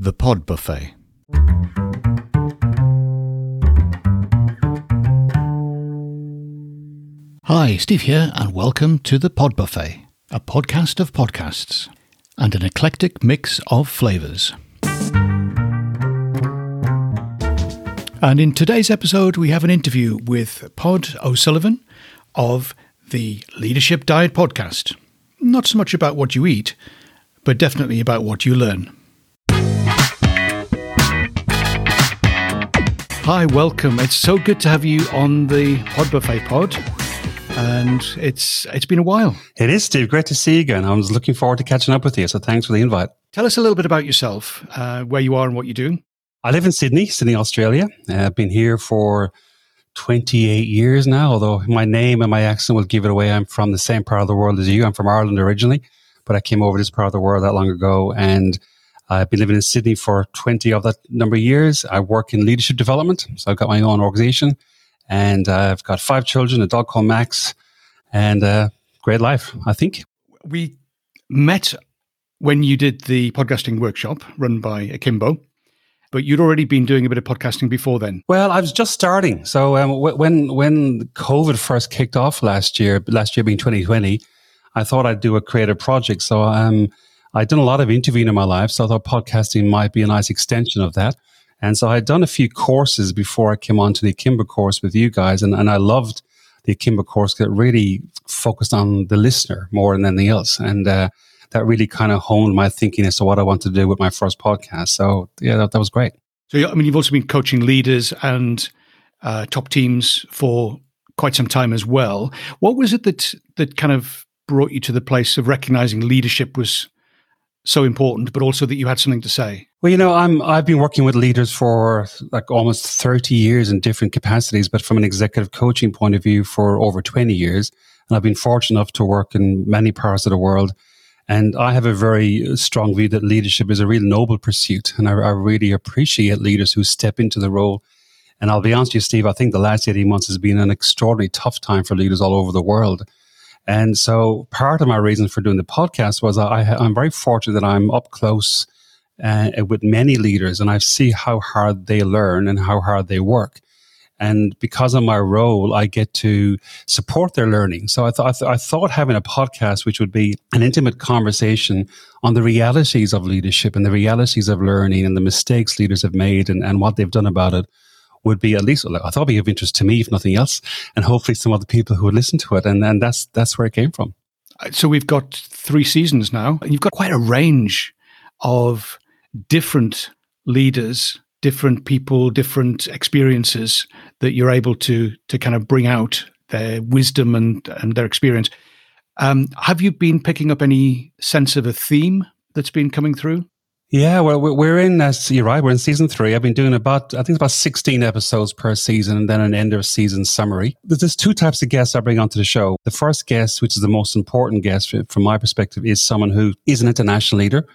The Pod Buffet. Hi, Steve here, and welcome to The Pod Buffet, a podcast of podcasts and an eclectic mix of flavours. And in today's episode, we have an interview with Pod O'Sullivan of the Leadership Diet Podcast. Not so much about what you eat, but definitely about what you learn. Hi, welcome. It's so good to have you on the Pod Buffet Pod. And it's it's been a while. It is, Steve. Great to see you again. I was looking forward to catching up with you. So thanks for the invite. Tell us a little bit about yourself, uh, where you are and what you're doing. I live in Sydney, Sydney, Australia. Uh, I've been here for 28 years now, although my name and my accent will give it away. I'm from the same part of the world as you. I'm from Ireland originally, but I came over this part of the world that long ago. And I've been living in Sydney for 20 of that number of years. I work in leadership development. So I've got my own organization and I've got five children, a dog called Max, and a great life, I think. We met when you did the podcasting workshop run by Akimbo, but you'd already been doing a bit of podcasting before then. Well, I was just starting. So um, when when COVID first kicked off last year, last year being 2020, I thought I'd do a creative project. So um, I'd done a lot of interviewing in my life, so I thought podcasting might be a nice extension of that. And so I'd done a few courses before I came on to the Akimbo course with you guys, and, and I loved the Akimbo course that really focused on the listener more than anything else. And uh, that really kind of honed my thinking as to what I wanted to do with my first podcast. So, yeah, that, that was great. So, I mean, you've also been coaching leaders and uh, top teams for quite some time as well. What was it that that kind of brought you to the place of recognizing leadership was so important, but also that you had something to say? Well, you know, I'm I've been working with leaders for like almost 30 years in different capacities, but from an executive coaching point of view for over 20 years. And I've been fortunate enough to work in many parts of the world. And I have a very uh, strong view that leadership is a real noble pursuit. And I, I really appreciate leaders who step into the role. And I'll be honest with you, Steve, I think the last 18 months has been an extraordinarily tough time for leaders all over the world. And so part of my reason for doing the podcast was I, I'm very fortunate that I'm up close uh, with many leaders and I see how hard they learn and how hard they work. And because of my role, I get to support their learning. So I, th- I, th- I thought having a podcast, which would be an intimate conversation on the realities of leadership and the realities of learning and the mistakes leaders have made and, and what they've done about it, would be at least I thought be of interest to me, if nothing else, and hopefully some other people who would listen to it. And and that's that's where it came from. So we've got three seasons now, and you've got quite a range of different leaders, different people, different experiences that you're able to to kind of bring out their wisdom and and their experience. Um, have you been picking up any sense of a theme that's been coming through? Yeah, well, we're in, as you're right, we're in season three. I've been doing about, I think it's about 16 episodes per season and then an end of season summary. There's two types of guests I bring onto the show. The first guest, which is the most important guest from my perspective, is someone who is an international leader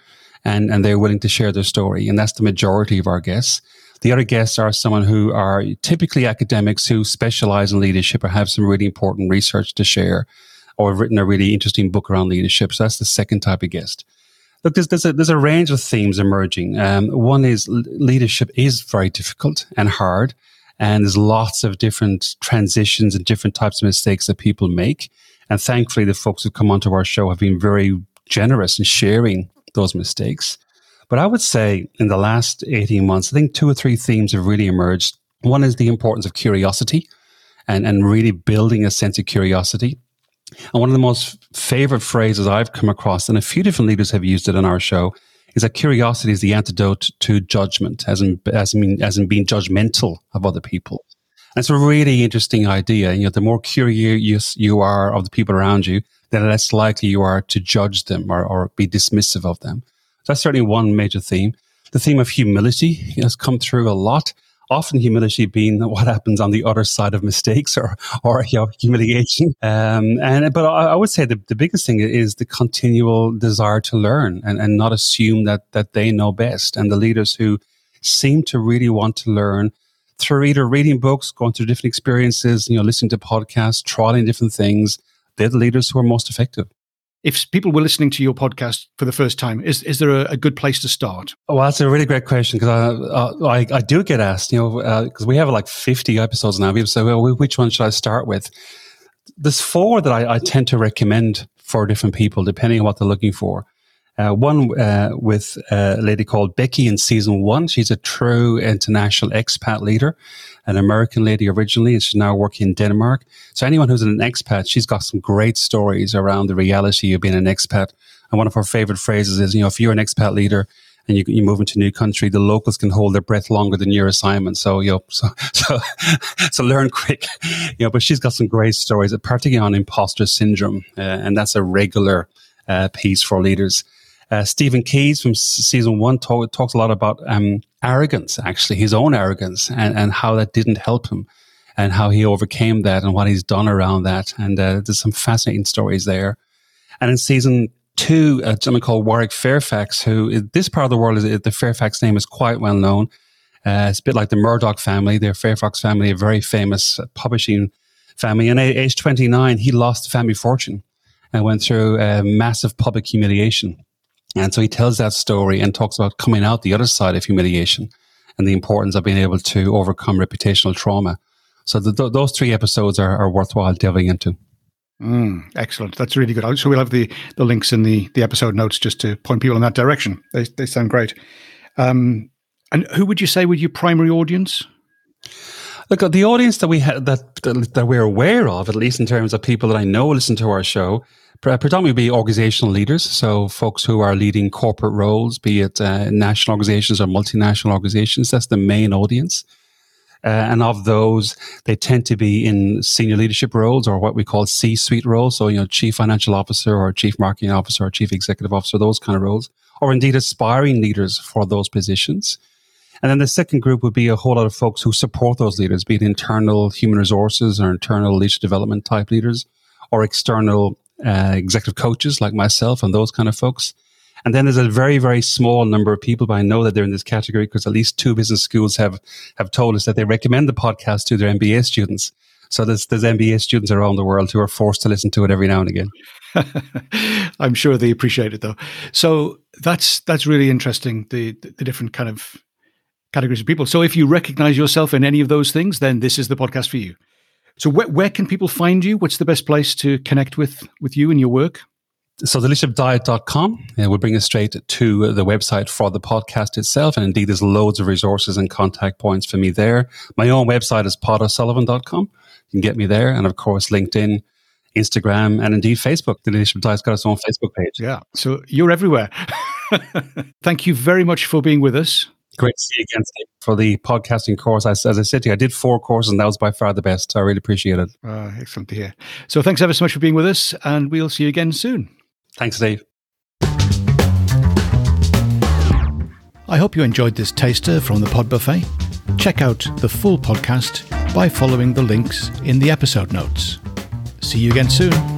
and, and they're willing to share their story. And that's the majority of our guests. The other guests are someone who are typically academics who specialize in leadership or have some really important research to share or have written a really interesting book around leadership. So that's the second type of guest. Look, there's, there's, a, there's a range of themes emerging. Um, one is leadership is very difficult and hard, and there's lots of different transitions and different types of mistakes that people make. And thankfully, the folks who come onto our show have been very generous in sharing those mistakes. But I would say in the last 18 months, I think two or three themes have really emerged. One is the importance of curiosity and, and really building a sense of curiosity. And one of the most favorite phrases I've come across, and a few different leaders have used it on our show, is that curiosity is the antidote to judgment, as in, as in, as in being judgmental of other people. And it's a really interesting idea. You know, the more curious you are of the people around you, the less likely you are to judge them or, or be dismissive of them. That's certainly one major theme. The theme of humility has come through a lot often humility being what happens on the other side of mistakes or, or you know, humiliation. Um, and, but I, I, would say the, the biggest thing is the continual desire to learn and, and not assume that, that they know best. And the leaders who seem to really want to learn through either reading books, going through different experiences, you know, listening to podcasts, trialing different things, they're the leaders who are most effective. If people were listening to your podcast for the first time, is is there a, a good place to start? Well, that's a really great question because I, I, I do get asked, you know, because uh, we have like fifty episodes now. People say, well, which one should I start with? There's four that I, I tend to recommend for different people depending on what they're looking for. Uh, one uh, with a lady called Becky in season one. She's a true international expat leader, an American lady originally, and she's now working in Denmark. So anyone who's an expat, she's got some great stories around the reality of being an expat. And one of her favorite phrases is, you know, if you're an expat leader and you, you move into a new country, the locals can hold their breath longer than your assignment. So, you know, so, so, so learn quick, you know, but she's got some great stories, particularly on imposter syndrome. Uh, and that's a regular uh, piece for leaders. Uh, Stephen Keyes from season one talk, talks a lot about um, arrogance, actually, his own arrogance, and, and how that didn't help him, and how he overcame that, and what he's done around that. And uh, there's some fascinating stories there. And in season two, a gentleman called Warwick Fairfax, who this part of the world is the Fairfax name is quite well known. Uh, it's a bit like the Murdoch family. Their Fairfax family, a very famous publishing family. And at age 29, he lost the family fortune and went through a massive public humiliation. And so he tells that story and talks about coming out the other side of humiliation and the importance of being able to overcome reputational trauma. So the, th- those three episodes are, are worthwhile delving into. Mm, excellent. That's really good. So we'll have the, the links in the, the episode notes just to point people in that direction. They, they sound great. Um, and who would you say were your primary audience? Look, at the audience that we ha- that that we're aware of, at least in terms of people that I know listen to our show, predominantly be organizational leaders. So folks who are leading corporate roles, be it uh, national organizations or multinational organizations. That's the main audience. Uh, and of those, they tend to be in senior leadership roles or what we call C-suite roles. So, you know, chief financial officer or chief marketing officer or chief executive officer, those kind of roles, or indeed aspiring leaders for those positions. And then the second group would be a whole lot of folks who support those leaders, be it internal human resources or internal leadership development type leaders or external uh, executive coaches like myself and those kind of folks. And then there's a very, very small number of people, but I know that they're in this category because at least two business schools have, have told us that they recommend the podcast to their MBA students. So there's, there's MBA students around the world who are forced to listen to it every now and again. I'm sure they appreciate it though. So that's that's really interesting. The, the, the different kind of categories of people. So if you recognize yourself in any of those things, then this is the podcast for you. So where, where can people find you? What's the best place to connect with, with you and your work? So theleadershipdiet.com uh, will bring us straight to the website for the podcast itself. And indeed, there's loads of resources and contact points for me there. My own website is podosullivan.com. You can get me there. And of course, LinkedIn, Instagram, and indeed Facebook. The Leadership Diet's got its own Facebook page. Yeah. So you're everywhere. Thank you very much for being with us. Great to see you again Steve, for the podcasting course. As, as I said to you, I did four courses and that was by far the best. So I really appreciate it. Uh, excellent to hear. So thanks ever so much for being with us and we'll see you again soon. Thanks, Dave. I hope you enjoyed this taster from the Pod Buffet. Check out the full podcast by following the links in the episode notes. See you again soon.